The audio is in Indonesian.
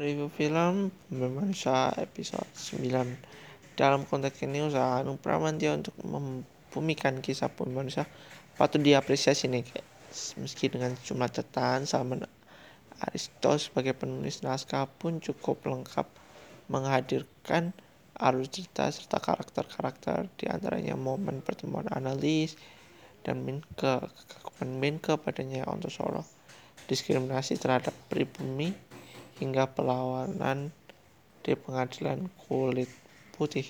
Review film Manusia episode 9 Dalam konteks ini usaha Hanung Bramantyo untuk membumikan kisah Manusia patut diapresiasi nih guys. Meski dengan jumlah cetakan Salman Aristo sebagai penulis naskah pun cukup lengkap menghadirkan arus cerita serta karakter-karakter di antaranya momen pertemuan analis dan Minke kekaguman Minke padanya untuk Solo diskriminasi terhadap pribumi hingga perlawanan di pengadilan kulit putih